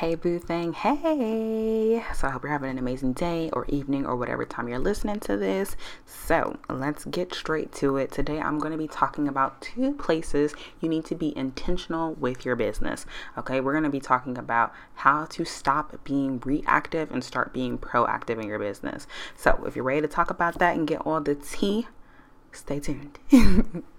Hey, boo thing. Hey. So, I hope you're having an amazing day or evening or whatever time you're listening to this. So, let's get straight to it. Today, I'm going to be talking about two places you need to be intentional with your business. Okay, we're going to be talking about how to stop being reactive and start being proactive in your business. So, if you're ready to talk about that and get all the tea, stay tuned.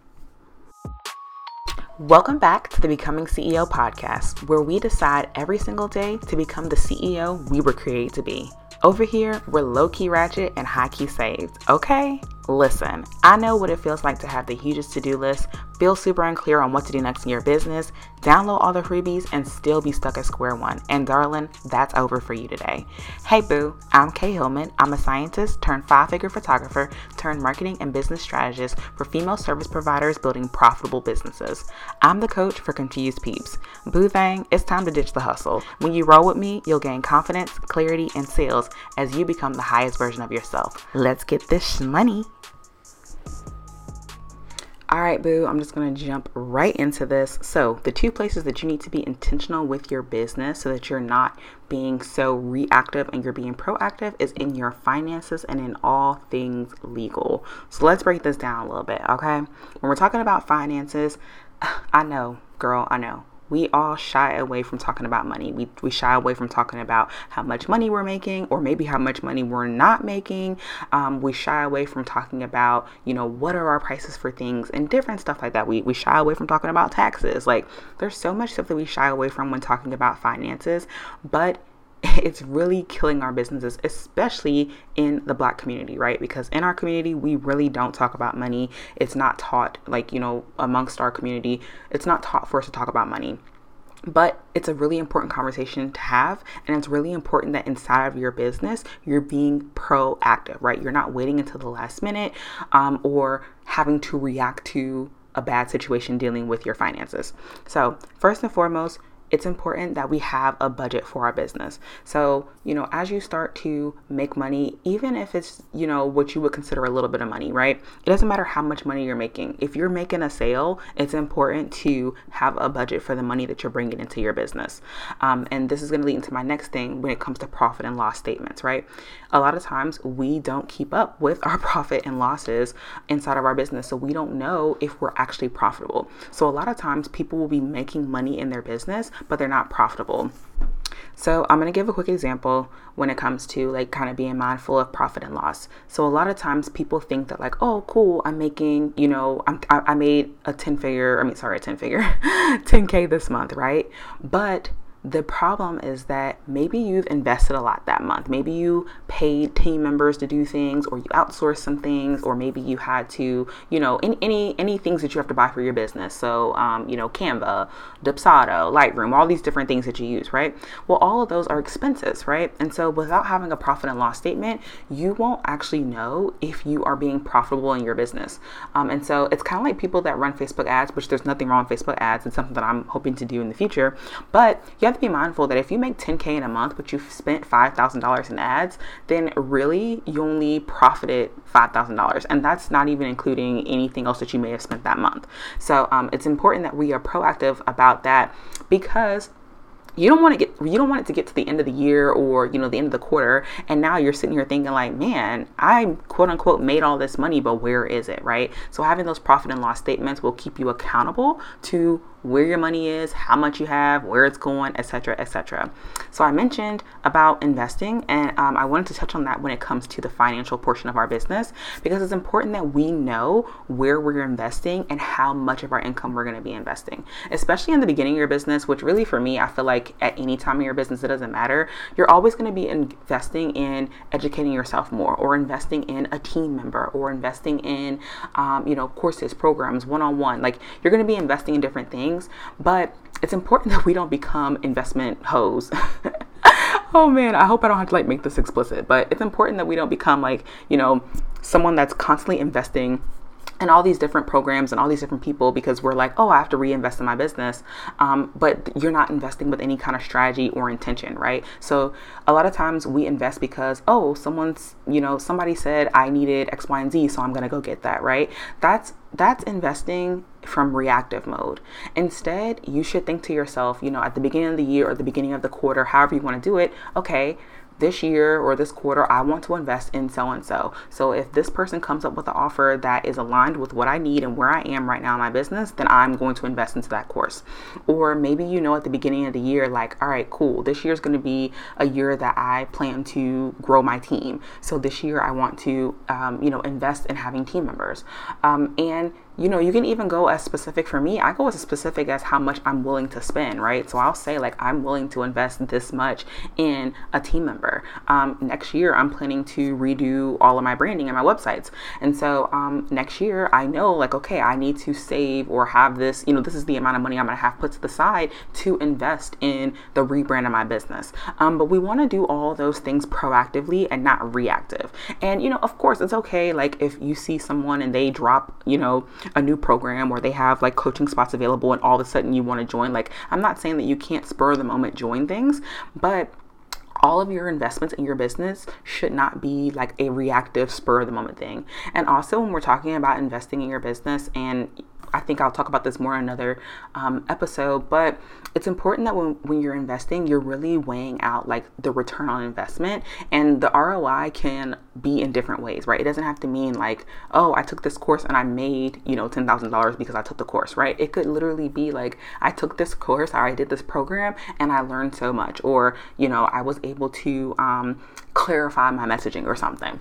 Welcome back to the Becoming CEO podcast, where we decide every single day to become the CEO we were created to be. Over here, we're low key ratchet and high key saved, okay? Listen, I know what it feels like to have the hugest to do list, feel super unclear on what to do next in your business, download all the freebies, and still be stuck at square one. And darling, that's over for you today. Hey boo, I'm Kay Hillman. I'm a scientist turned five figure photographer turned marketing and business strategist for female service providers building profitable businesses. I'm the coach for confused peeps. Boo thang, it's time to ditch the hustle. When you roll with me, you'll gain confidence, clarity, and sales as you become the highest version of yourself. Let's get this money. All right, boo, I'm just to jump right into this. So, the two places that you need to be intentional with your business so that you're not being so reactive and you're being proactive is in your finances and in all things legal. So, let's break this down a little bit, okay? When we're talking about finances, I know, girl, I know we all shy away from talking about money. We, we shy away from talking about how much money we're making or maybe how much money we're not making. Um, we shy away from talking about, you know, what are our prices for things and different stuff like that. We, we shy away from talking about taxes. Like, there's so much stuff that we shy away from when talking about finances, but it's really killing our businesses, especially in the black community, right? Because in our community, we really don't talk about money. It's not taught, like, you know, amongst our community, it's not taught for us to talk about money. But it's a really important conversation to have. And it's really important that inside of your business, you're being proactive, right? You're not waiting until the last minute um, or having to react to a bad situation dealing with your finances. So, first and foremost, it's important that we have a budget for our business. So, you know, as you start to make money, even if it's, you know, what you would consider a little bit of money, right? It doesn't matter how much money you're making. If you're making a sale, it's important to have a budget for the money that you're bringing into your business. Um, and this is going to lead into my next thing when it comes to profit and loss statements, right? A lot of times we don't keep up with our profit and losses inside of our business. So we don't know if we're actually profitable. So a lot of times people will be making money in their business but they're not profitable. So, I'm going to give a quick example when it comes to like kind of being mindful of profit and loss. So, a lot of times people think that, like, oh, cool, I'm making, you know, I'm, I, I made a 10 figure, I mean, sorry, a 10 figure, 10K this month, right? But the problem is that maybe you've invested a lot that month. Maybe you paid team members to do things or you outsourced some things or maybe you had to, you know, any any, any things that you have to buy for your business. So, um, you know, Canva, Dubsado, Lightroom, all these different things that you use, right? Well, all of those are expenses, right? And so without having a profit and loss statement, you won't actually know if you are being profitable in your business. Um, and so it's kind of like people that run Facebook ads, which there's nothing wrong with Facebook ads. It's something that I'm hoping to do in the future. But you have to be mindful that if you make 10K in a month, but you've spent $5,000 in ads, then really you only profited $5,000. And that's not even including anything else that you may have spent that month. So um, it's important that we are proactive about that because you don't want to get you don't want it to get to the end of the year or you know the end of the quarter and now you're sitting here thinking like man i quote unquote made all this money but where is it right so having those profit and loss statements will keep you accountable to where your money is, how much you have, where it's going, etc., etc. So I mentioned about investing, and um, I wanted to touch on that when it comes to the financial portion of our business because it's important that we know where we're investing and how much of our income we're going to be investing, especially in the beginning of your business. Which really, for me, I feel like at any time in your business, it doesn't matter. You're always going to be investing in educating yourself more, or investing in a team member, or investing in, um, you know, courses, programs, one-on-one. Like you're going to be investing in different things things, but it's important that we don't become investment hoes. oh man, I hope I don't have to like make this explicit, but it's important that we don't become like, you know, someone that's constantly investing and all these different programs and all these different people because we're like, oh, I have to reinvest in my business. Um, but you're not investing with any kind of strategy or intention, right? So a lot of times we invest because, oh, someone's, you know, somebody said I needed X, Y, and Z, so I'm gonna go get that, right? That's that's investing from reactive mode. Instead, you should think to yourself, you know, at the beginning of the year or the beginning of the quarter, however you want to do it, okay, this year or this quarter, I want to invest in so and so. So if this person comes up with an offer that is aligned with what I need and where I am right now in my business, then I'm going to invest into that course. Or maybe you know at the beginning of the year, like, all right, cool, this year is going to be a year that I plan to grow my team. So this year I want to, um, you know, invest in having team members. Um, and you know, you can even go as specific for me. I go as specific as how much I'm willing to spend, right? So I'll say, like, I'm willing to invest this much in a team member. Um, next year, I'm planning to redo all of my branding and my websites. And so um, next year, I know, like, okay, I need to save or have this, you know, this is the amount of money I'm going to have put to the side to invest in the rebrand of my business. Um, but we want to do all those things proactively and not reactive. And, you know, of course, it's okay, like, if you see someone and they drop, you know, a new program or they have like coaching spots available and all of a sudden you want to join. Like, I'm not saying that you can't spur the moment join things, but all of your investments in your business should not be like a reactive spur of the moment thing. And also, when we're talking about investing in your business and I think I'll talk about this more in another um, episode, but it's important that when, when you're investing, you're really weighing out like the return on investment and the ROI can be in different ways, right? It doesn't have to mean like, oh, I took this course and I made, you know, $10,000 because I took the course, right? It could literally be like, I took this course or I did this program and I learned so much, or, you know, I was able to um, clarify my messaging or something.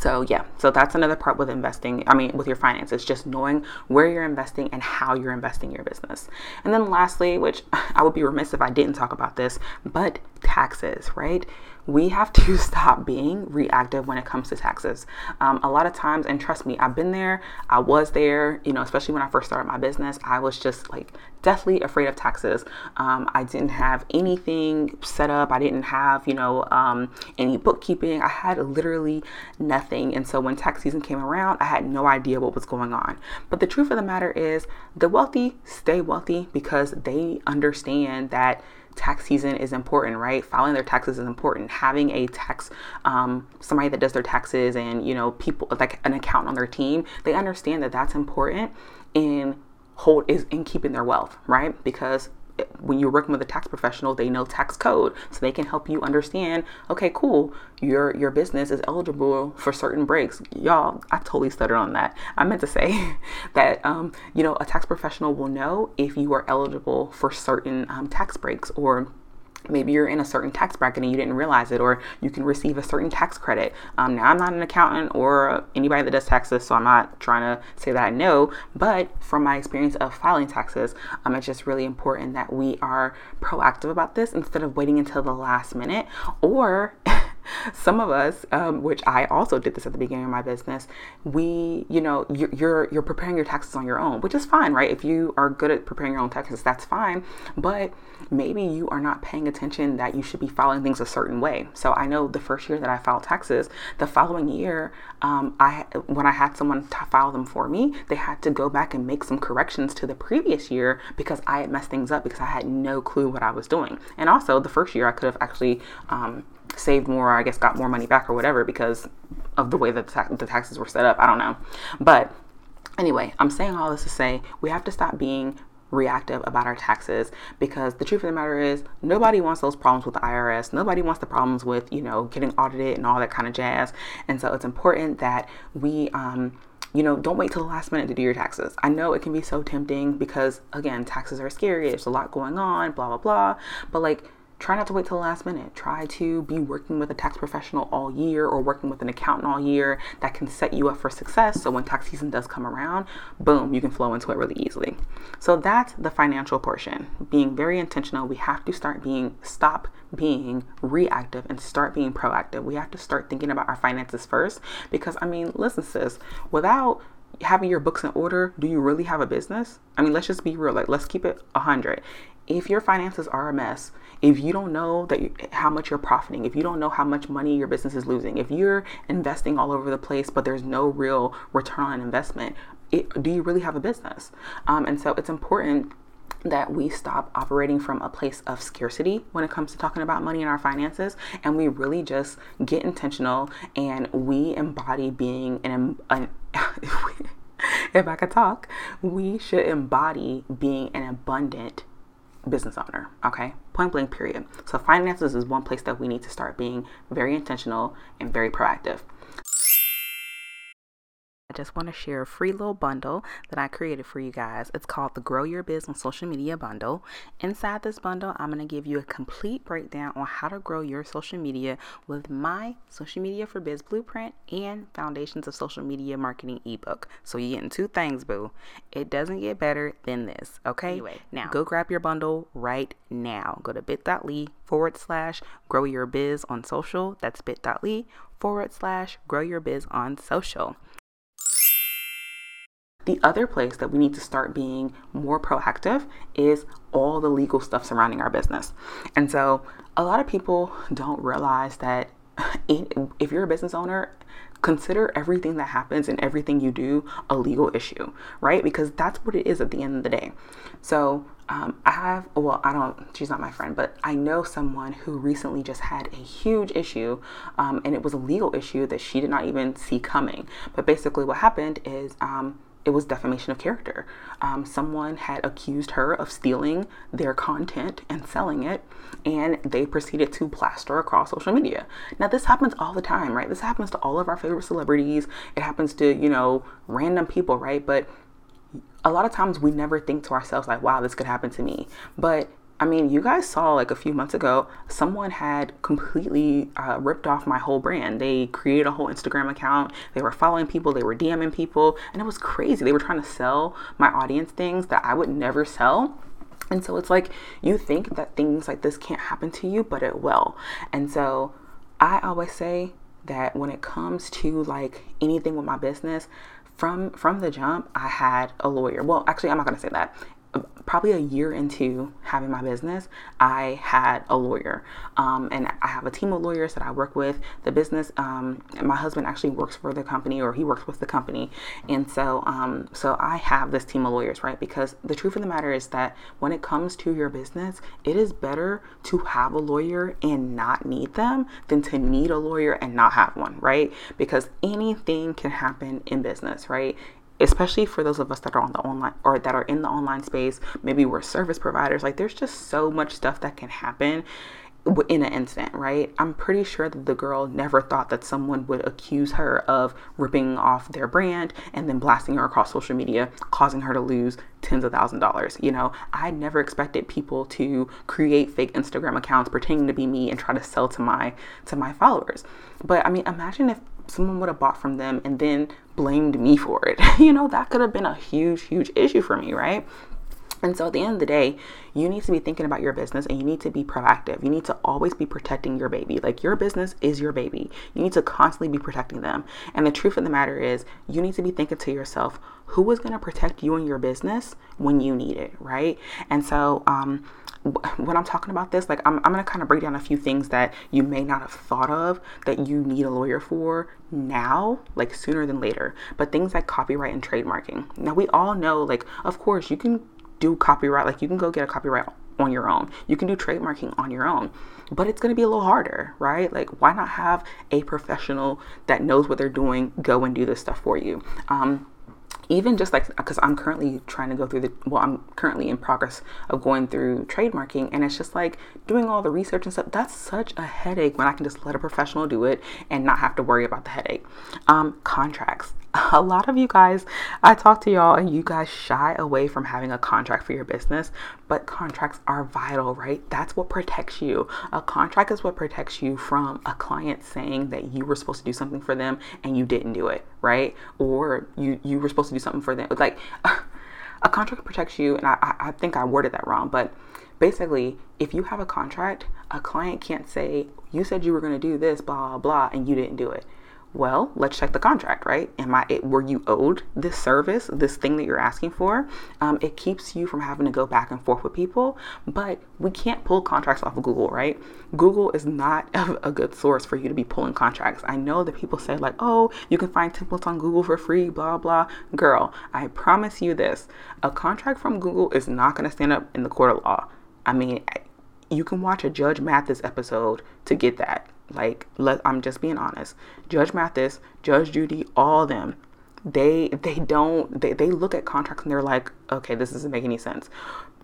So, yeah, so that's another part with investing. I mean, with your finances, just knowing where you're investing and how you're investing your business. And then, lastly, which I would be remiss if I didn't talk about this, but taxes, right? We have to stop being reactive when it comes to taxes. Um, a lot of times, and trust me, I've been there, I was there, you know, especially when I first started my business, I was just like deathly afraid of taxes. Um, I didn't have anything set up, I didn't have, you know, um, any bookkeeping, I had literally nothing. And so when tax season came around, I had no idea what was going on. But the truth of the matter is, the wealthy stay wealthy because they understand that tax season is important, right? Filing their taxes is important. Having a tax, um, somebody that does their taxes and, you know, people like an accountant on their team, they understand that that's important in hold is in keeping their wealth, right? Because when you're working with a tax professional, they know tax code, so they can help you understand. Okay, cool. Your your business is eligible for certain breaks. Y'all, I totally stuttered on that. I meant to say that um, you know a tax professional will know if you are eligible for certain um, tax breaks or maybe you're in a certain tax bracket and you didn't realize it or you can receive a certain tax credit. Um, now i'm not an accountant or anybody that does taxes so i'm not trying to say that i know but from my experience of filing taxes um, it's just really important that we are proactive about this instead of waiting until the last minute or some of us, um, which I also did this at the beginning of my business, we, you know, you're, you're, preparing your taxes on your own, which is fine, right? If you are good at preparing your own taxes, that's fine. But maybe you are not paying attention that you should be filing things a certain way. So I know the first year that I filed taxes, the following year, um, I when I had someone to file them for me, they had to go back and make some corrections to the previous year because I had messed things up because I had no clue what I was doing. And also, the first year I could have actually um, saved more, I guess got more money back or whatever because of the way that the, ta- the taxes were set up. I don't know. But anyway, I'm saying all this to say we have to stop being reactive about our taxes because the truth of the matter is nobody wants those problems with the IRS. Nobody wants the problems with, you know, getting audited and all that kind of jazz. And so it's important that we um you know, don't wait till the last minute to do your taxes. I know it can be so tempting because again, taxes are scary. There's a lot going on, blah blah blah. But like try not to wait till the last minute. Try to be working with a tax professional all year or working with an accountant all year that can set you up for success. So when tax season does come around, boom, you can flow into it really easily. So that's the financial portion. Being very intentional, we have to start being, stop being reactive and start being proactive. We have to start thinking about our finances first because, I mean, listen, sis, without having your books in order, do you really have a business? I mean, let's just be real. Like, let's keep it a hundred if your finances are a mess, if you don't know that you, how much you're profiting, if you don't know how much money your business is losing, if you're investing all over the place but there's no real return on investment, it, do you really have a business? Um, and so it's important that we stop operating from a place of scarcity when it comes to talking about money and our finances and we really just get intentional and we embody being an, an if I could talk, we should embody being an abundant business owner. Okay. Point blank, period. So, finances is one place that we need to start being very intentional and very proactive. I just want to share a free little bundle that I created for you guys. It's called the Grow Your Biz on Social Media Bundle. Inside this bundle, I'm going to give you a complete breakdown on how to grow your social media with my Social Media for Biz blueprint and Foundations of Social Media Marketing ebook. So you're getting two things, boo. It doesn't get better than this, okay? Anyway, now go grab your bundle right now. Go to bit.ly forward slash grow your biz on social. That's bit.ly forward slash grow your biz on social. The other place that we need to start being more proactive is all the legal stuff surrounding our business. And so a lot of people don't realize that if you're a business owner, consider everything that happens and everything you do a legal issue, right? Because that's what it is at the end of the day. So, um, I have, well, I don't, she's not my friend, but I know someone who recently just had a huge issue, um, and it was a legal issue that she did not even see coming. But basically, what happened is, um, it was defamation of character. Um, someone had accused her of stealing their content and selling it, and they proceeded to plaster across social media. Now, this happens all the time, right? This happens to all of our favorite celebrities. It happens to, you know, random people, right? But a lot of times we never think to ourselves, like, wow, this could happen to me. But I mean, you guys saw like a few months ago, someone had completely uh, ripped off my whole brand. They created a whole Instagram account. They were following people, they were DMing people, and it was crazy. They were trying to sell my audience things that I would never sell. And so it's like you think that things like this can't happen to you, but it will. And so I always say that when it comes to like anything with my business, from from the jump, I had a lawyer. Well, actually, I'm not gonna say that probably a year into having my business, I had a lawyer. Um, and I have a team of lawyers that I work with. The business, um, my husband actually works for the company or he works with the company. And so, um, so I have this team of lawyers, right? Because the truth of the matter is that when it comes to your business, it is better to have a lawyer and not need them than to need a lawyer and not have one, right? Because anything can happen in business, right? Especially for those of us that are on the online or that are in the online space maybe we're service providers like there's just so much stuff that can happen in an instant, right? I'm pretty sure that the girl never thought that someone would accuse her of ripping off their brand and then blasting her across social media, causing her to lose tens of thousand dollars. You know, I never expected people to create fake Instagram accounts pretending to be me and try to sell to my to my followers. But I mean, imagine if someone would have bought from them and then blamed me for it. you know, that could have been a huge, huge issue for me, right? And so at the end of the day, you need to be thinking about your business and you need to be proactive. You need to always be protecting your baby. Like your business is your baby. You need to constantly be protecting them. And the truth of the matter is, you need to be thinking to yourself, who is going to protect you and your business when you need it, right? And so, um, when I'm talking about this, like I'm, I'm going to kind of break down a few things that you may not have thought of that you need a lawyer for now, like sooner than later. But things like copyright and trademarking. Now, we all know, like, of course, you can do copyright, like, you can go get a copyright on your own, you can do trademarking on your own, but it's going to be a little harder, right? Like, why not have a professional that knows what they're doing go and do this stuff for you? Um, even just like because I'm currently trying to go through the well, I'm currently in progress of going through trademarking, and it's just like doing all the research and stuff. That's such a headache when I can just let a professional do it and not have to worry about the headache. Um, contracts. a lot of you guys, I talk to y'all and you guys shy away from having a contract for your business, but contracts are vital, right? That's what protects you. A contract is what protects you from a client saying that you were supposed to do something for them and you didn't do it, right? Or you you were supposed to do something for them. Like a contract protects you, and I, I think I worded that wrong, but basically, if you have a contract, a client can't say, You said you were to do this, blah, blah, blah, and you didn't do it well, let's check the contract, right? Am I it, were you owed this service, this thing that you're asking for? Um, it keeps you from having to go back and forth with people, but we can't pull contracts off of Google, right? Google is not a, good source for you to be pulling contracts. I know that people say like, oh, you can find templates on Google for free, blah blah. Girl, I promise you this: a contract from Google is not going to stand up in the court of law. I mean, you can watch a Judge Mathis episode to get that. Like, let I'm just being honest. Judge Mathis, Judge Judy, all them, they they don't they, they look at contracts and they're like, okay, this doesn't make any sense.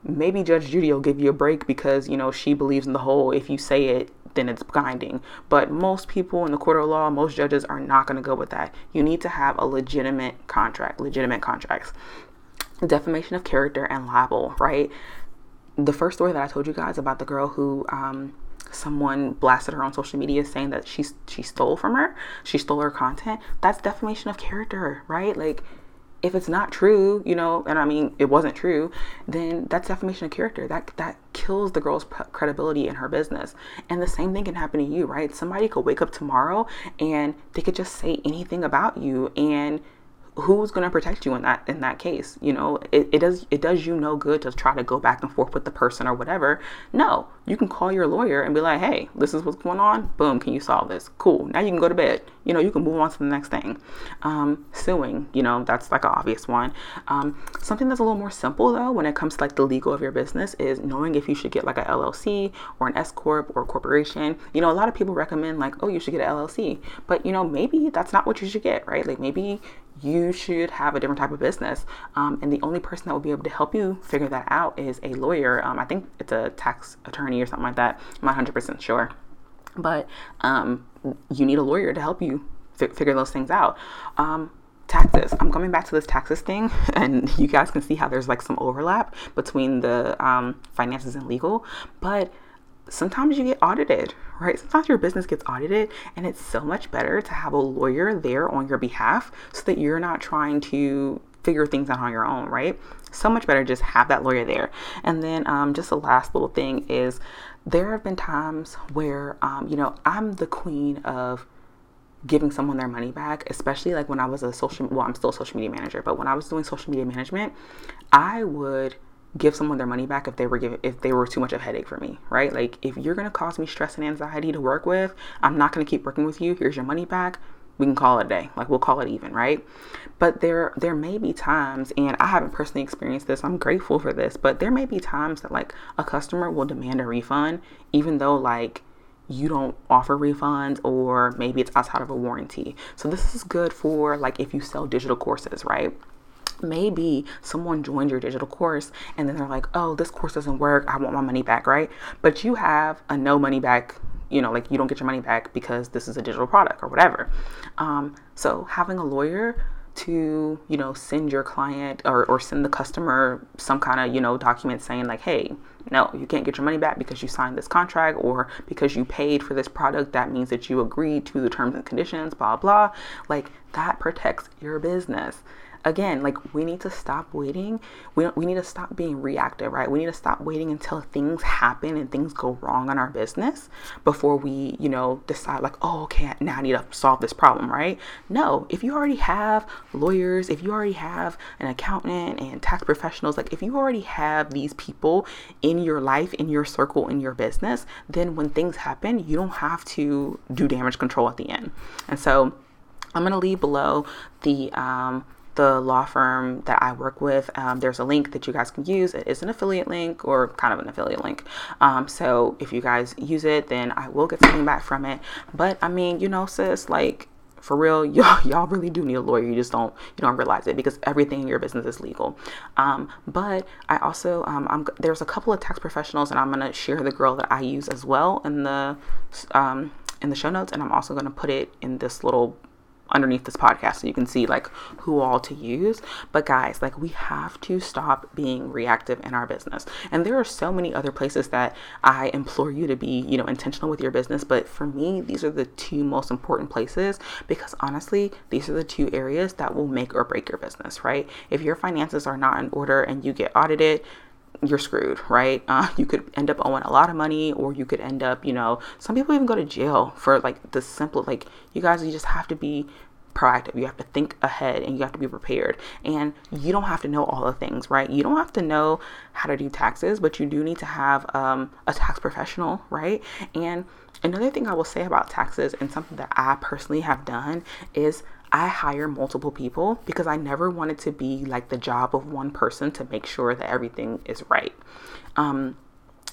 Maybe Judge Judy will give you a break because you know she believes in the whole if you say it, then it's binding. But most people in the court of law, most judges are not going to go with that. You need to have a legitimate contract, legitimate contracts. Defamation of character and libel, right? The first story that I told you guys about the girl who um, someone blasted her on social media saying that she she stole from her, she stole her content, that's defamation of character, right? Like if it's not true, you know, and I mean it wasn't true, then that's defamation of character. That that kills the girl's credibility in her business. And the same thing can happen to you, right? Somebody could wake up tomorrow and they could just say anything about you and who's going to protect you in that in that case you know? It, it does it does you no good to try to go back and forth with the person or whatever. No you can call your lawyer and be like hey this is what's going on. Boom can you solve this? Cool now you can go to bed. You know you can move on to the next thing. Um, suing you know that's like an obvious one. Um, something that's a little more simple though when it comes to like the legal of your business is knowing if you should get like a llc or an s corp or a corporation. You know a lot of people recommend like oh you should get an llc but you know maybe that's not what you should get right? Like maybe you should have a different type of business. Um, and the only person that will be able to help you figure that out is a lawyer. Um, I think it's a tax attorney or something like that. I'm not 100% sure. But um, you need a lawyer to help you fi- figure those things out. Um, taxes. I'm coming back to this taxes thing, and you guys can see how there's like some overlap between the um, finances and legal. But sometimes you get audited, right? Sometimes your business gets audited, and it's so much better to have a lawyer there on your behalf so that you're not trying to figure things out on your own, right? So much better just have that lawyer there. And then, um, just a last little thing is there have been times where, um, you know, I'm the queen of giving someone their money back, especially like when I was a social, well, I'm still a social media manager, but when I was doing social media management, I would give someone their money back if they were giving if they were too much of a headache for me, right? Like if you're gonna cause me stress and anxiety to work with, I'm not gonna keep working with you. Here's your money back. We can call it a day. Like we'll call it even, right? But there there may be times, and I haven't personally experienced this. I'm grateful for this, but there may be times that like a customer will demand a refund, even though like you don't offer refunds or maybe it's outside of a warranty. So this is good for like if you sell digital courses, right? Maybe someone joined your digital course and then they're like, oh, this course doesn't work. I want my money back, right? But you have a no money back, you know, like you don't get your money back because this is a digital product or whatever. Um, so having a lawyer to, you know, send your client or, or send the customer some kind of, you know, document saying like, hey, no, you can't get your money back because you signed this contract or because you paid for this product. That means that you agreed to the terms and conditions, blah, blah. Like that protects your business again, like we need to stop waiting. We we need to stop being reactive, right? We need to stop waiting until things happen and things go wrong in our business before we, you know, decide like, oh, okay, now I need to solve this problem, right? No, if you already have lawyers, if you already have an accountant and tax professionals, like if you already have these people in your life, in your circle, in your business, then when things happen, you don't have to do damage control at the end. And so I'm going to leave below the um, the law firm that I work with. Um, there's a link that you guys can use. It is an affiliate link or kind of an affiliate link. Um, so if you guys use it, then I will get something back from it. But I mean, you know, sis, like for real, y'all, y'all really do need a lawyer. You just don't you don't realize it because everything in your business is legal. Um, but I also um, I'm, there's a couple of tax professionals, and I'm gonna share the girl that I use as well in the um, in the show notes, and I'm also gonna put it in this little underneath this podcast so you can see like who all to use. But guys like we have to stop being reactive in our business. And there are so many other places that i implore you to be you know intentional with your business. But for me these are the two most important places because honestly these are the two areas that will make or break your business right? If your finances are not in order and you get audited you're screwed, right? Uh, you could end up owing a lot of money, or you could end up, you know, some people even go to jail for like the simple, like, you guys, you just have to be proactive. You have to think ahead and you have to be prepared. And you don't have to know all the things, right? You don't have to know how to do taxes, but you do need to have um, a tax professional, right? And another thing I will say about taxes and something that I personally have done is I hire multiple people because I never wanted to be like the job of one person to make sure that everything is right. Um,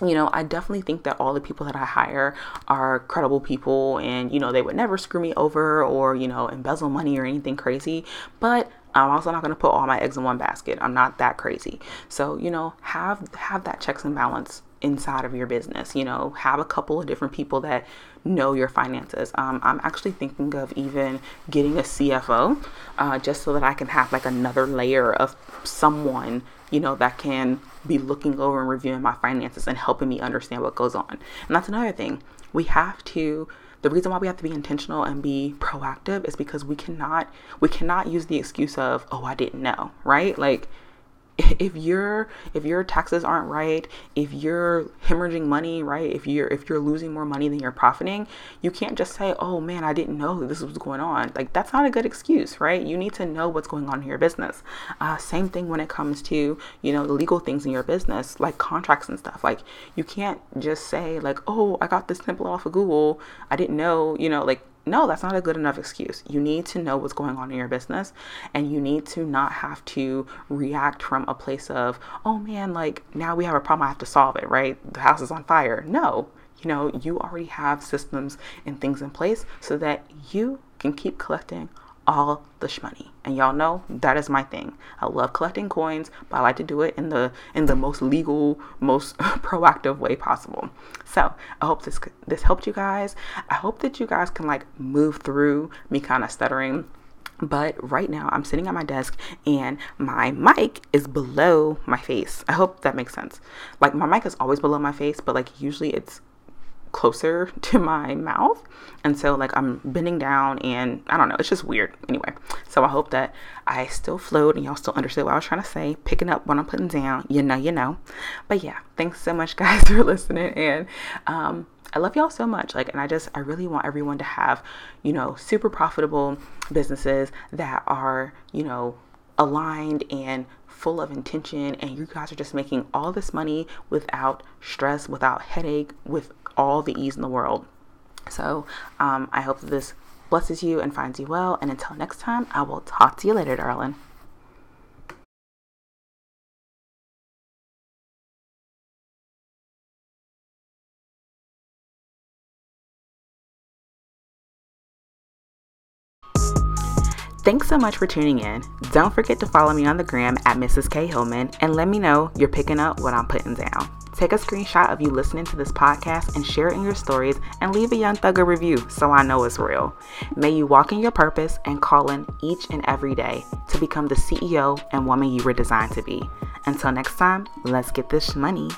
you know, I definitely think that all the people that I hire are credible people and, you know, they would never screw me over or, you know, embezzle money or anything crazy. But I'm also not going to put all my eggs in one basket. I'm not that crazy. So, you know, have have that checks and balance inside of your business. You know, have a couple of different people that know your finances. Um, I'm actually thinking of even getting a CFO uh, just so that I can have like another layer of someone, you know, that can be looking over and reviewing my finances and helping me understand what goes on. And that's another thing. We have to the reason why we have to be intentional and be proactive is because we cannot we cannot use the excuse of oh I didn't know, right? Like if your if your taxes aren't right if you're hemorrhaging money right if you're if you're losing more money than you're profiting you can't just say oh man i didn't know this was going on. Like that's not a good excuse right? You need to know what's going on in your business. Uh, same thing when it comes to you know the legal things in your business like contracts and stuff. Like you can't just say like oh i got this template off of google. I didn't know you know like no, that's not a good enough excuse. You need to know what's going on in your business and you need to not have to react from a place of, oh man, like now we have a problem, I have to solve it, right? The house is on fire. No, you know, you already have systems and things in place so that you can keep collecting all the shmoney. And y'all know that is my thing. I love collecting coins, but I like to do it in the in the most legal, most proactive way possible. So I hope this this helped you guys. I hope that you guys can like move through me kind of stuttering. But right now I'm sitting at my desk and my mic is below my face. I hope that makes sense. Like my mic is always below my face, but like usually it's closer to my mouth. And so, like, I'm bending down and I don't know, it's just weird. Anyway, so I hope that I still flowed and y'all still understood what I was trying to say, picking up what I'm putting down. You know, you know. But yeah, thanks so much, guys, for listening. And, um, I love y'all so much. Like, and I just, I really want everyone to have, you know, super profitable businesses that are, you know, aligned and full of intention and you guys are just making all this money without stress without headache with all the ease in the world. So um, I hope that this blesses you and finds you well. And until next time, I will talk to you later, darling. Thanks so much for tuning in. Don't forget to follow me on the gram at Mrs. K. Hillman and let me know you're picking up what I'm putting down. Take a screenshot of you listening to this podcast and share it in your stories and leave a Young Thugger review so I know it's real. May you walk in your purpose and call in each and every day to become the CEO and woman you were designed to be. Until next time, let's get this money.